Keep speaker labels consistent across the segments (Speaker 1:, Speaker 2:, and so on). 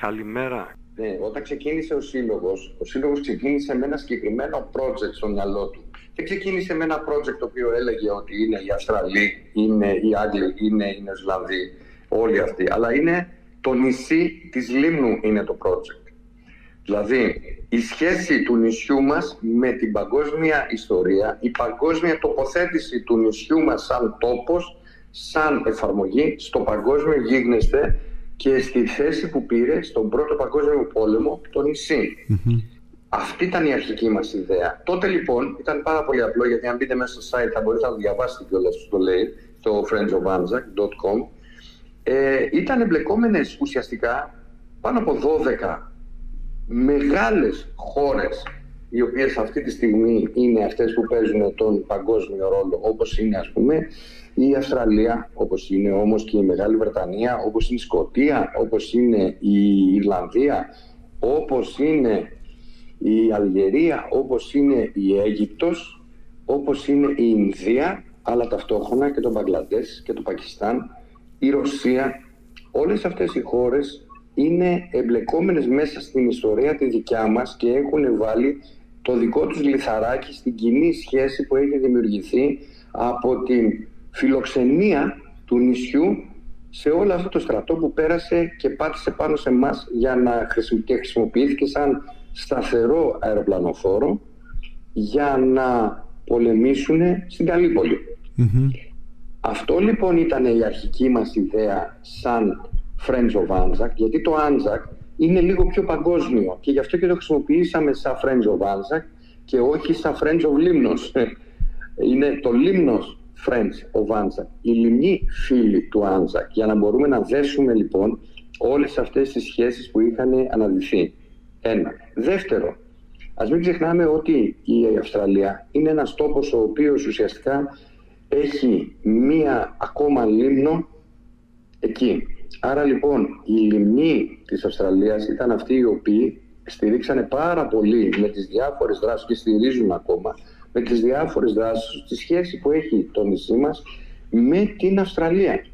Speaker 1: Καλημέρα.
Speaker 2: Ναι, όταν ξεκίνησε ο σύλλογος, ο σύλλογος ξεκίνησε με ένα συγκεκριμένο project στο μυαλό του. Δεν ξεκίνησε με ένα project το οποίο έλεγε ότι είναι οι Αυστραλοί, είναι οι Άγγλοι, είναι οι Νεοσλανδοί, όλοι αυτοί. Αλλά είναι το νησί της Λίμνου είναι το project. Δηλαδή, η σχέση του νησιού μας με την παγκόσμια ιστορία, η παγκόσμια τοποθέτηση του νησιού μας σαν τόπος, σαν εφαρμογή στο παγκόσμιο γίγνεσθε και στη θέση που πήρε στον πρώτο παγκόσμιο πόλεμο το νησι Αυτή ήταν η αρχική μας ιδέα. Τότε λοιπόν ήταν πάρα πολύ απλό γιατί αν μπείτε μέσα στο site θα μπορείτε να το διαβάσετε κιόλας που το λέει στο friendsofvanzak.com ε, ήταν εμπλεκόμενες ουσιαστικά πάνω από 12 μεγάλες χώρες οι οποίες αυτή τη στιγμή είναι αυτές που παίζουν τον παγκόσμιο ρόλο όπως είναι ας πούμε η Αυστραλία, όπως είναι όμως και η Μεγάλη Βρετανία, όπως είναι η Σκοτία, όπως είναι η Ιρλανδία, όπως είναι η Αλγερία, όπως είναι η Αίγυπτος, όπως είναι η Ινδία, αλλά ταυτόχρονα και το Μπαγκλαντές και το Πακιστάν, η Ρωσία. Όλες αυτές οι χώρες είναι εμπλεκόμενες μέσα στην ιστορία τη δικιά μας και έχουν βάλει το δικό τους λιθαράκι στην κοινή σχέση που έχει δημιουργηθεί από την φιλοξενία του νησιού σε όλο αυτό το στρατό που πέρασε και πάτησε πάνω σε εμάς για να και χρησιμοποιήθηκε σαν σταθερό αεροπλανοφόρο για να πολεμήσουν στην καλυπολη Αυτό λοιπόν ήταν η αρχική μας ιδέα σαν Friends of Anzac, γιατί το Anzac είναι λίγο πιο παγκόσμιο και γι' αυτό και το χρησιμοποιήσαμε σαν Friends of Anzac και όχι σαν Friends of Limnos. Είναι το Limnos Friends of Anzac, η λιμνή φίλη του Anzac, για να μπορούμε να δέσουμε λοιπόν όλες αυτές τις σχέσεις που είχαν αναδυθεί. Ένα. Δεύτερο, ας μην ξεχνάμε ότι η Αυστραλία είναι ένας τόπος ο οποίος ουσιαστικά έχει μία ακόμα λίμνο εκεί. Άρα λοιπόν η λιμνή της Αυστραλίας ήταν αυτοί οι οποίοι στηρίξανε πάρα πολύ με τις διάφορες δράσεις και στηρίζουν ακόμα με τις διάφορες δράσεις, τη σχέση που έχει το νησί μας με την Αυστραλία.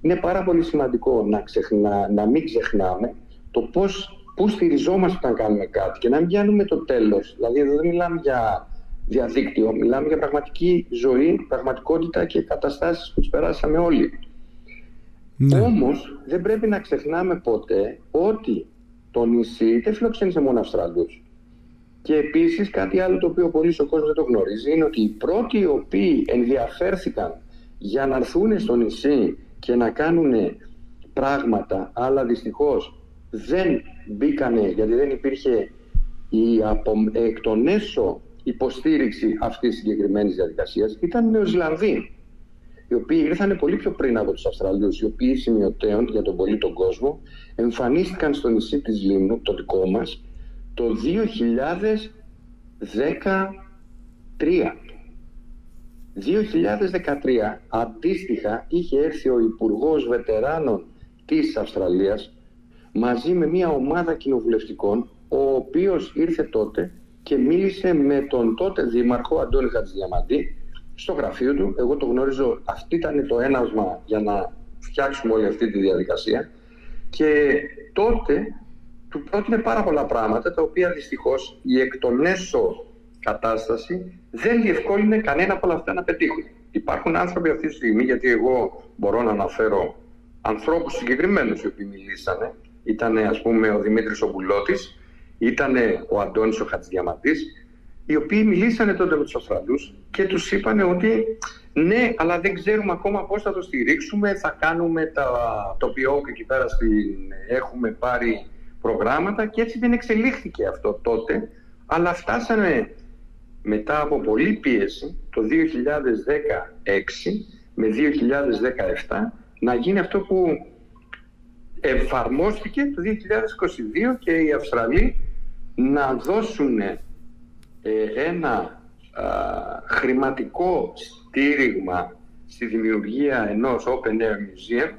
Speaker 2: Είναι πάρα πολύ σημαντικό να, ξεχνα, να μην ξεχνάμε το πώς, πού στηριζόμαστε όταν κάνουμε κάτι και να μην πιάνουμε το τέλος. Δηλαδή εδώ δεν μιλάμε για διαδίκτυο, μιλάμε για πραγματική ζωή, πραγματικότητα και καταστάσεις που τις περάσαμε όλοι. Ναι. Όμως δεν πρέπει να ξεχνάμε ποτέ ότι το νησί δεν φιλοξένησε μόνο Αυστραλούς. Και επίσης κάτι άλλο το οποίο πολύ ο κόσμος δεν το γνωρίζει είναι ότι οι πρώτοι οι οποίοι ενδιαφέρθηκαν για να έρθουν στο νησί και να κάνουν πράγματα, αλλά δυστυχώς δεν μπήκανε γιατί δεν υπήρχε η απο... εκ των έσω υποστήριξη αυτής της συγκεκριμένης διαδικασίας ήταν οι Νεοζηλανδοί οι οποίοι ήρθαν πολύ πιο πριν από τους Αυστραλίους, οι οποίοι σημειωτέων για τον πολύ τον κόσμο εμφανίστηκαν στο νησί της Λίμνου, το δικό μας, το 2013. 2013 αντίστοιχα είχε έρθει ο Υπουργός Βετεράνων της Αυστραλίας μαζί με μια ομάδα κοινοβουλευτικών ο οποίος ήρθε τότε και μίλησε με τον τότε δήμαρχο Αντώνη Χατζηδιαμαντή στο γραφείο του. Εγώ το γνώριζω, αυτή ήταν το έναυσμα για να φτιάξουμε όλη αυτή τη διαδικασία και τότε του πρότεινε πάρα πολλά πράγματα τα οποία δυστυχώς η εκ των έσω κατάσταση δεν διευκόλυνε κανένα από όλα αυτά να πετύχουν. Υπάρχουν άνθρωποι αυτή τη στιγμή, γιατί εγώ μπορώ να αναφέρω ανθρώπους συγκεκριμένους οι οποίοι μιλήσανε. Ήταν ας πούμε ο Δημήτρης Ομπουλώτης, ήταν ο Αντώνης ο Χατζηδιαματής, οι οποίοι μιλήσανε τότε με τους Αυστραλούς και τους είπαν ότι ναι, αλλά δεν ξέρουμε ακόμα πώς θα το στηρίξουμε, θα κάνουμε τα, το ποιό εκεί πέρα στην, έχουμε πάρει προγράμματα και έτσι δεν εξελίχθηκε αυτό τότε, αλλά φτάσαμε μετά από πολλή πίεση το 2016 με 2017 να γίνει αυτό που εφαρμόστηκε το 2022 και οι Αυστραλοί να δώσουν ε, ένα χρηματικό στήριγμα στη δημιουργία ενός Open Air Museum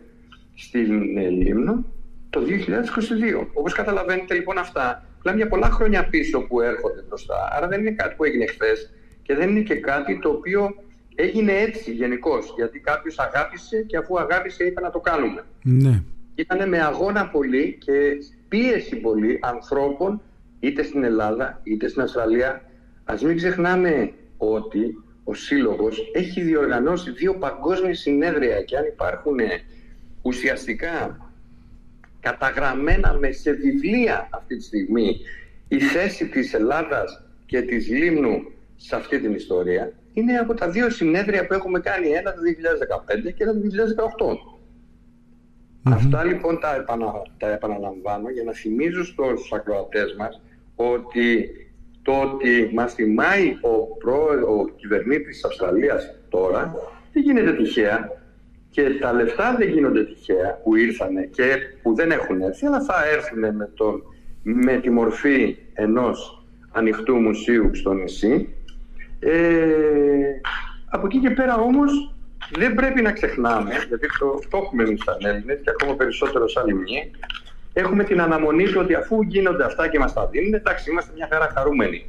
Speaker 2: στην ε, Λίμνο το 2022. Όπως καταλαβαίνετε λοιπόν αυτά, μιλάμε για πολλά χρόνια πίσω που έρχονται μπροστά. Άρα δεν είναι κάτι που έγινε χθες και δεν είναι και κάτι το οποίο έγινε έτσι γενικώς. Γιατί κάποιος αγάπησε και αφού αγάπησε είπε να το κάνουμε.
Speaker 3: Ναι.
Speaker 2: ήταν με αγώνα πολύ και πίεση πολύ ανθρώπων είτε στην Ελλάδα είτε στην Αυστραλία. Ας μην ξεχνάμε ότι ο Σύλλογος έχει διοργανώσει δύο παγκόσμια συνέδρια και αν υπάρχουν ουσιαστικά καταγραμμένα με σε βιβλία αυτή τη στιγμή η θέση της Ελλάδας και της Λίμνου σε αυτή την ιστορία είναι από τα δύο συνέδρια που έχουμε κάνει, ένα το 2015 και ένα το 2018. Αυτά λοιπόν τα, επανα, τα επαναλαμβάνω για να θυμίζω στους ακροατές μας ότι το ότι μας θυμάει ο, προ, ο κυβερνήτης της Αυστραλίας τώρα δεν γίνεται τυχαία και τα λεφτά δεν γίνονται τυχαία που ήρθανε και που δεν έχουν έρθει αλλά θα έρθουν με, τον, με τη μορφή ενός ανοιχτού μουσείου στο νησί ε, από εκεί και πέρα όμως δεν πρέπει να ξεχνάμε, γιατί το, το έχουμε εμείς σαν Έλληνες και ακόμα περισσότερο σαν Λιμνή, έχουμε την αναμονή του ότι αφού γίνονται αυτά και μας τα δίνουν, εντάξει είμαστε μια χαρά χαρούμενοι.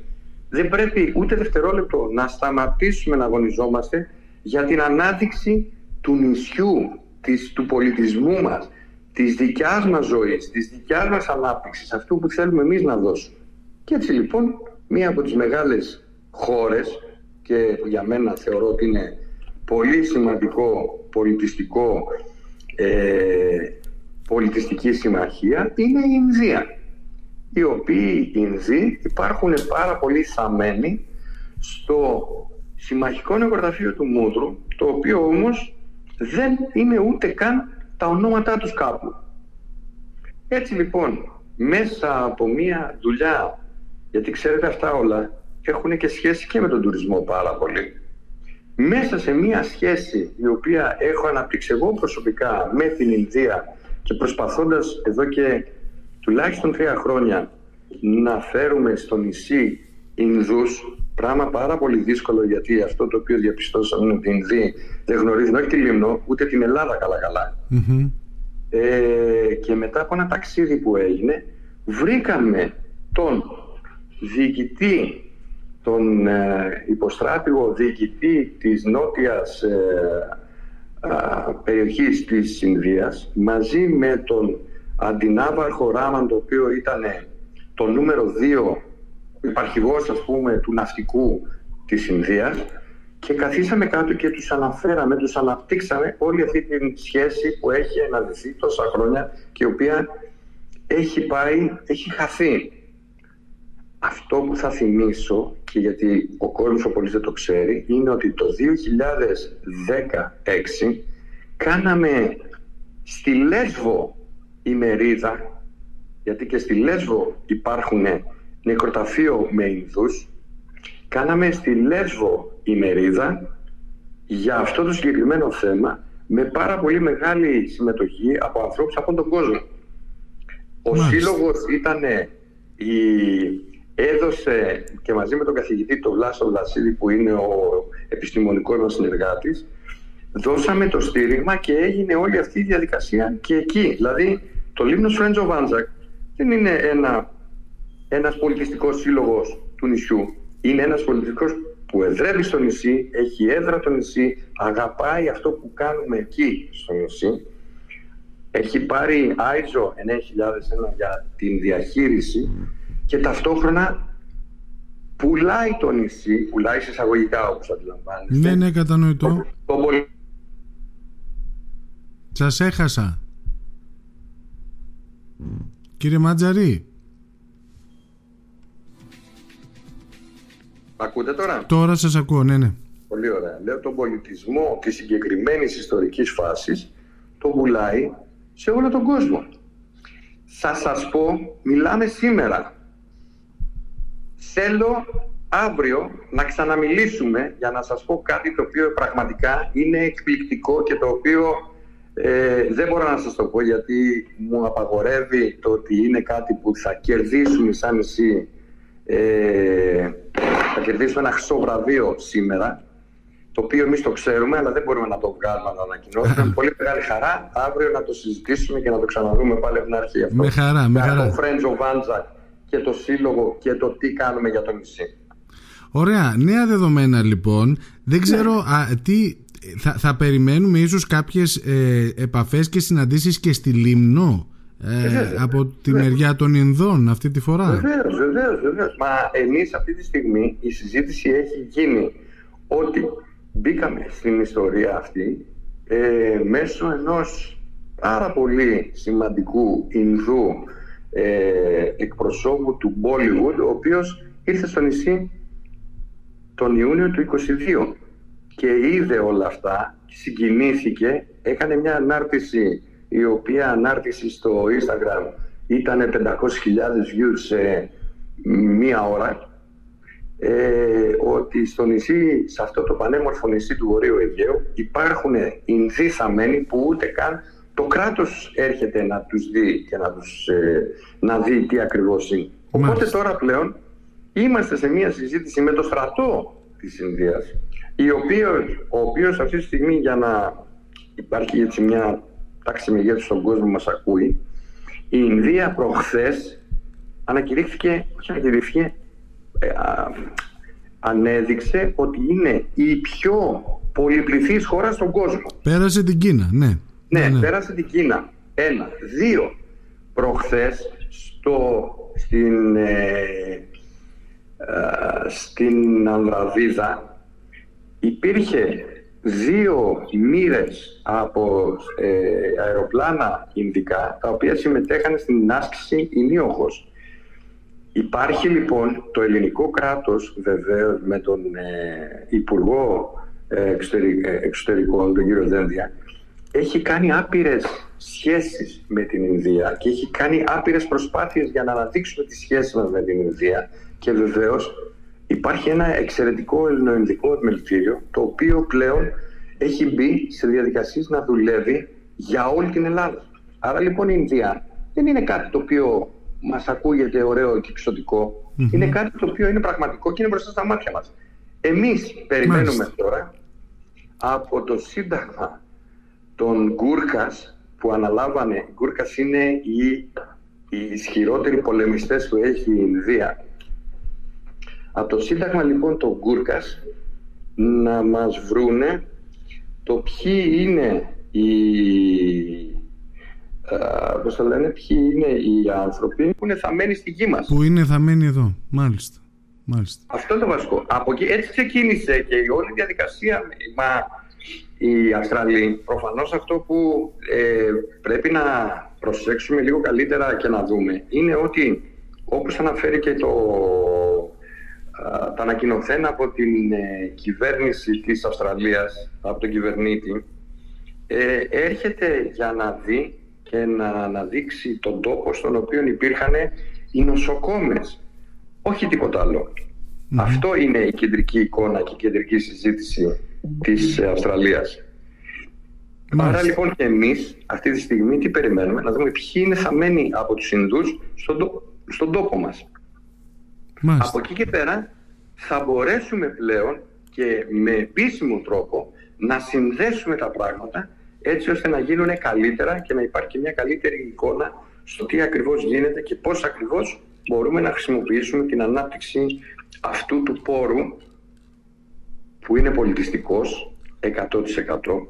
Speaker 2: Δεν πρέπει ούτε δευτερόλεπτο να σταματήσουμε να αγωνιζόμαστε για την ανάδειξη του νησιού, της, του πολιτισμού μας, της δικιάς μας ζωής, της δικιάς μας ανάπτυξης, αυτού που θέλουμε εμείς να δώσουμε. Και έτσι λοιπόν, μία από τις μεγάλες χώρες και για μένα θεωρώ ότι είναι πολύ σημαντικό πολιτιστικό ε, πολιτιστική συμμαχία είναι η Ινδία οι οποίοι Ινδοί υπάρχουν πάρα πολύ θαμένοι στο συμμαχικό νεκροταφείο του Μούτρου το οποίο όμως δεν είναι ούτε καν τα ονόματά τους κάπου. Έτσι λοιπόν μέσα από μια δουλειά γιατί ξέρετε αυτά όλα έχουν και σχέση και με τον τουρισμό πάρα πολύ. Μέσα σε μια σχέση η οποία έχω αναπτύξει εγώ προσωπικά με την Ινδία και προσπαθώντας εδώ και τουλάχιστον τρία χρόνια να φέρουμε στο νησί Ινδούς, πράγμα πάρα πολύ δύσκολο γιατί αυτό το οποίο διαπιστώσαμε είναι ότι οι Ινδοί δεν γνωρίζουν όχι τη Λίμνο ούτε την Ελλάδα καλά Ε, και μετά από ένα ταξίδι που έγινε βρήκαμε τον διοικητή τον ε, υποστράτηγο διοικητή της νότιας ε, περιοχής της Ινδίας μαζί με τον αντινάβαρχο Ράμαν το οποίο ήταν το νούμερο 2 υπαρχηγός ας πούμε του ναυτικού της Ινδίας και καθίσαμε κάτω και τους αναφέραμε, τους αναπτύξαμε όλη αυτή τη σχέση που έχει αναδυθεί τόσα χρόνια και η οποία έχει πάει, έχει χαθεί. Αυτό που θα θυμίσω και γιατί ο κόσμος ο πολίτης δεν το ξέρει είναι ότι το 2016 κάναμε στη Λέσβο ημερίδα γιατί και στη Λέσβο υπάρχουν νεκροταφείο με Ινδούς κάναμε στη Λέσβο ημερίδα για αυτό το συγκεκριμένο θέμα με πάρα πολύ μεγάλη συμμετοχή από ανθρώπους από τον κόσμο. Ο σύλλογος ήταν η έδωσε και μαζί με τον καθηγητή τον Βλάσο Βλασίδη που είναι ο επιστημονικός μας συνεργάτης δώσαμε το στήριγμα και έγινε όλη αυτή η διαδικασία και εκεί. Δηλαδή το Λίμνος Φρέντζο Βάντζακ δεν είναι ένα, ένας πολιτιστικός σύλλογος του νησιού. Είναι ένας πολιτιστικός που εδρεύει στο νησί, έχει έδρα το νησί, αγαπάει αυτό που κάνουμε εκεί στο νησί. Έχει πάρει ISO 9001 για την διαχείριση και ταυτόχρονα πουλάει το νησί, πουλάει σε εισαγωγικά όπως αντιλαμβάνεστε.
Speaker 1: Ναι, ναι, κατανοητό. Το, το... Σας έχασα. Κύριε Μάτζαρη.
Speaker 2: Ακούτε τώρα;
Speaker 1: Τώρα σας ακούω, ναι, ναι.
Speaker 2: Πολύ ωραία. Λέω τον πολιτισμό της συγκεκριμένης ιστορικής φάσης το πουλάει σε όλο τον κόσμο. Θα σας πω, μιλάμε σήμερα Θέλω αύριο να ξαναμιλήσουμε για να σας πω κάτι το οποίο πραγματικά είναι εκπληκτικό και το οποίο ε, δεν μπορώ να σας το πω γιατί μου απαγορεύει το ότι είναι κάτι που θα κερδίσουμε σαν εσύ ε, θα κερδίσουμε ένα χρυσό βραβείο σήμερα το οποίο εμείς το ξέρουμε, αλλά δεν μπορούμε να το βγάλουμε να το ανακοινώσουμε. Με πολύ μεγάλη χαρά αύριο να το συζητήσουμε και να το ξαναδούμε πάλι από την αρχή αυτό.
Speaker 1: Με χαρά, με χαρά.
Speaker 2: Το και το σύλλογο και το τι κάνουμε για το νησί.
Speaker 1: Ωραία. Νέα δεδομένα λοιπόν. Δεν ξέρω α, τι θα, θα περιμένουμε ίσως κάποιες ε, επαφές και συναντήσεις και στη Λίμνο; Ε, από τη μεριά των Ινδών αυτή τη φορά.
Speaker 2: Βεβαίως, βεβαίως, βεβαίως. Μα εμείς αυτή τη στιγμή η συζήτηση έχει γίνει ότι μπήκαμε στην ιστορία αυτή ε, μέσω ενός πάρα πολύ σημαντικού Ινδού ε, εκπροσώπου του Bollywood ο οποίος ήρθε στο νησί τον Ιούνιο του 22 και είδε όλα αυτά, συγκινήθηκε, έκανε μια ανάρτηση η οποία ανάρτηση στο Instagram ήταν 500.000 views σε μία ώρα ε, ότι στο νησί, σε αυτό το πανέμορφο νησί του Βορείου Αιγαίου υπάρχουν Ινδοί θαμένοι που ούτε καν το κράτος έρχεται να τους δει και να, τους, ε, να δει τι ακριβώς είναι. Οπότε τώρα πλέον είμαστε σε μια συζήτηση με το στρατό της Ινδίας η οποία, ο οποίος αυτή τη στιγμή για να υπάρχει έτσι μια τάξη μεγέθους στον κόσμο μας ακούει η Ινδία προχθές ανακηρύχθηκε, όχι ανακηρύχθηκε, ε, ανέδειξε ότι είναι η πιο πολυπληθής χώρα στον κόσμο.
Speaker 1: Πέρασε την Κίνα, ναι.
Speaker 2: Ναι, ναι, ναι. πέρασε την Κίνα. Ένα. Δύο. Προχθές στο, στην, ε, ε, στην Ανδραβίδα υπήρχε δύο μοίρες από ε, αεροπλάνα Ινδικά τα οποία συμμετέχαν στην άσκηση Ινίοχος. Υπάρχει λοιπόν το ελληνικό κράτος βεβαίως με τον ε, Υπουργό ε, Εξωτερικών, τον κύριο Δένδια, έχει κάνει άπειρες σχέσεις με την Ινδία και έχει κάνει άπειρες προσπάθειες για να αναδείξουμε τις σχέσεις μας με την Ινδία και βεβαίως υπάρχει ένα εξαιρετικό ελληνοϊνδικό επιμελητήριο το οποίο πλέον έχει μπει σε διαδικασίες να δουλεύει για όλη την Ελλάδα. Άρα λοιπόν η Ινδία δεν είναι κάτι το οποίο μας ακούγεται ωραίο και εξωτικο Είναι κάτι το οποίο είναι πραγματικό και είναι μπροστά στα μάτια μας. Εμείς περιμένουμε τώρα από το Σύνταγμα των Γκούρκας που αναλάβανε, οι Γκούρκας είναι οι, οι ισχυρότεροι πολεμιστές που έχει η Ινδία. Από το Σύνταγμα λοιπόν των Γκούρκας να μας βρούνε το ποιοι είναι οι, πώς το λένε, ποιοι είναι οι άνθρωποι που είναι θαμένοι στη γη μας.
Speaker 1: Που είναι θαμένοι εδώ, μάλιστα. Μάλιστα.
Speaker 2: Αυτό είναι το βασικό. Από εκεί έτσι ξεκίνησε και η όλη διαδικασία. Μα οι Αυστραλοί, προφανώς αυτό που ε, πρέπει να προσέξουμε λίγο καλύτερα και να δούμε είναι ότι όπως αναφέρει και το, τα ανακοινωθένα από την ε, κυβέρνηση της Αυστραλίας, από τον κυβερνήτη, ε, έρχεται για να δει και να αναδείξει τον τόπο στον οποίο υπήρχαν οι νοσοκόμες. Όχι τίποτα Αυτό είναι η κεντρική εικόνα και η κεντρική συζήτηση της Αυστραλίας. Άρα λοιπόν και εμείς αυτή τη στιγμή τι περιμένουμε, να δούμε ποιοι είναι θαμένοι από τους Ινδούς στον, στον τόπο μας. Από εκεί και πέρα θα μπορέσουμε πλέον και με επίσημο τρόπο να συνδέσουμε τα πράγματα έτσι ώστε να γίνουν καλύτερα και να υπάρχει μια καλύτερη εικόνα στο τι ακριβώς γίνεται και πώς ακριβώς μπορούμε να χρησιμοποιήσουμε την ανάπτυξη αυτού του πόρου που είναι πολιτιστικός 100%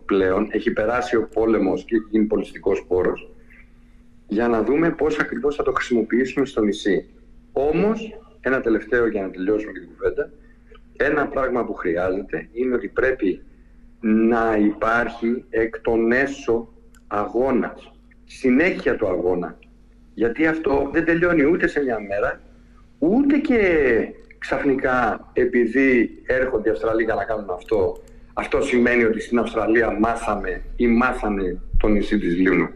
Speaker 2: πλέον, έχει περάσει ο πόλεμος και έχει γίνει πολιτιστικός πόρος για να δούμε πώς ακριβώς θα το χρησιμοποιήσουμε στο νησί. Όμως, ένα τελευταίο για να τελειώσουμε την κουβέντα, ένα πράγμα που χρειάζεται είναι ότι πρέπει να υπάρχει εκ των έσω αγώνας, συνέχεια του αγώνα. Γιατί αυτό δεν τελειώνει ούτε σε μια μέρα, ούτε και ξαφνικά επειδή έρχονται οι Αυστραλοί για να κάνουν αυτό, αυτό σημαίνει ότι στην Αυστραλία μάθαμε ή μάθανε το νησί της Λίμνου.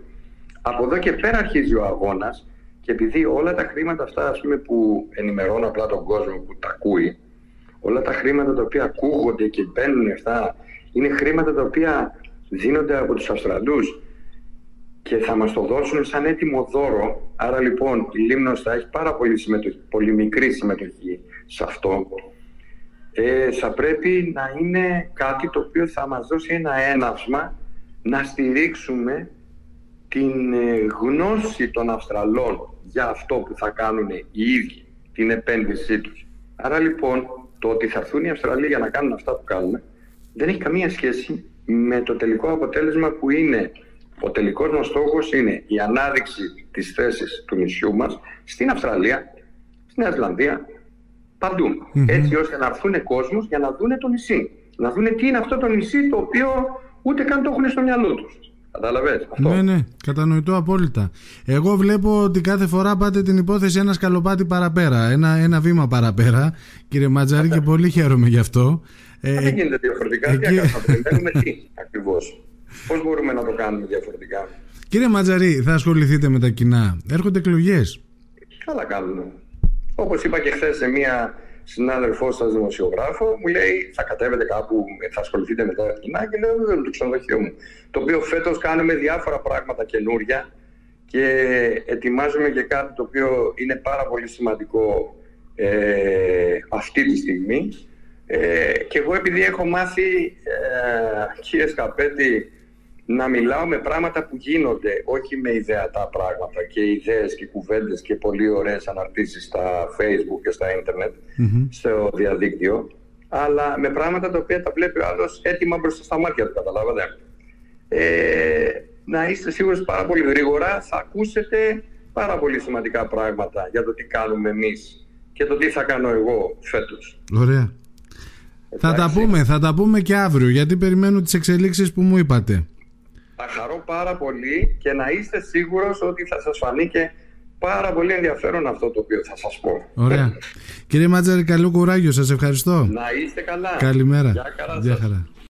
Speaker 2: Από εδώ και πέρα αρχίζει ο αγώνας και επειδή όλα τα χρήματα αυτά ας πούμε, που ενημερώνω απλά τον κόσμο που τα ακούει, όλα τα χρήματα τα οποία ακούγονται και μπαίνουν αυτά, είναι χρήματα τα οποία δίνονται από τους Αυστραλούς και θα μας το δώσουν σαν έτοιμο δώρο. Άρα λοιπόν η Λίμνος θα έχει πάρα πολύ, συμμετοχή, πολύ μικρή συμμετοχή σε αυτό. Ε, θα πρέπει να είναι κάτι το οποίο θα μας δώσει ένα έναυσμα να στηρίξουμε την ε, γνώση των Αυστραλών για αυτό που θα κάνουν οι ίδιοι, την επένδυσή τους. Άρα λοιπόν το ότι θα έρθουν οι Αυστραλοί για να κάνουν αυτά που κάνουν δεν έχει καμία σχέση με το τελικό αποτέλεσμα που είναι ο τελικός μας στόχος είναι η ανάδειξη της θέσης του νησιού μας στην Αυστραλία, στην Νέα Ζηλανδία, Έτσι ώστε να έρθουν κόσμος για να δούνε το νησί. Να δούνε τι είναι αυτό το νησί το οποίο ούτε καν το έχουν στο μυαλό τους. Κατάλαβες; Αυτό.
Speaker 1: Ναι, ναι, κατανοητό απόλυτα. Εγώ βλέπω ότι κάθε φορά πάτε την υπόθεση ένας σκαλοπάτι παραπέρα, ένα, ένα βήμα παραπέρα, κύριε Ματζάρη, και πολύ χαίρομαι γι' αυτό.
Speaker 2: Ε, δεν γίνεται διαφορετικά. Εκεί... Τι θα περιμένουμε τι ακριβώς. Πώς μπορούμε να το κάνουμε διαφορετικά;
Speaker 1: Κύριε Ματζαρή, θα ασχοληθείτε με τα κοινά. Έρχονται εκλογές.
Speaker 2: Καλά κάνουμε. Όπως είπα και χθες σε μία συνάδελφός σας δημοσιογράφο, μου λέει θα κατέβετε κάπου, θα ασχοληθείτε με τα κοινά και λέω δεν το ξενοδοχείο μου. Το οποίο φέτος κάνουμε διάφορα πράγματα καινούρια και ετοιμάζουμε και κάτι το οποίο είναι πάρα πολύ σημαντικό ε, αυτή τη στιγμή. Ε, και εγώ επειδή έχω μάθει, ε, κύριε Σκαπέτη, να μιλάω με πράγματα που γίνονται, όχι με ιδεατά πράγματα και ιδέες και κουβέντες και πολύ ωραίες αναρτήσεις στα facebook και στα internet, στο διαδίκτυο, αλλά με πράγματα τα οποία τα βλέπει ο άλλος έτοιμα μπροστά στα μάτια του, καταλάβατε. Ε, να είστε σίγουροι πάρα πολύ γρήγορα θα ακούσετε πάρα πολύ σημαντικά πράγματα για το τι κάνουμε εμείς και το τι θα κάνω εγώ φέτος.
Speaker 1: Ωραία. Θα τα πούμε, θα τα πούμε και αύριο γιατί περιμένω τις εξελίξεις που μου είπατε.
Speaker 2: Θα χαρώ πάρα πολύ και να είστε σίγουρος ότι θα σας φανεί και πάρα πολύ ενδιαφέρον αυτό το οποίο θα σας πω.
Speaker 1: Ωραία. Κύριε Μάτζαρη, καλό κουράγιο. Σας ευχαριστώ.
Speaker 2: Να είστε καλά.
Speaker 1: Καλημέρα. Γεια χαρά.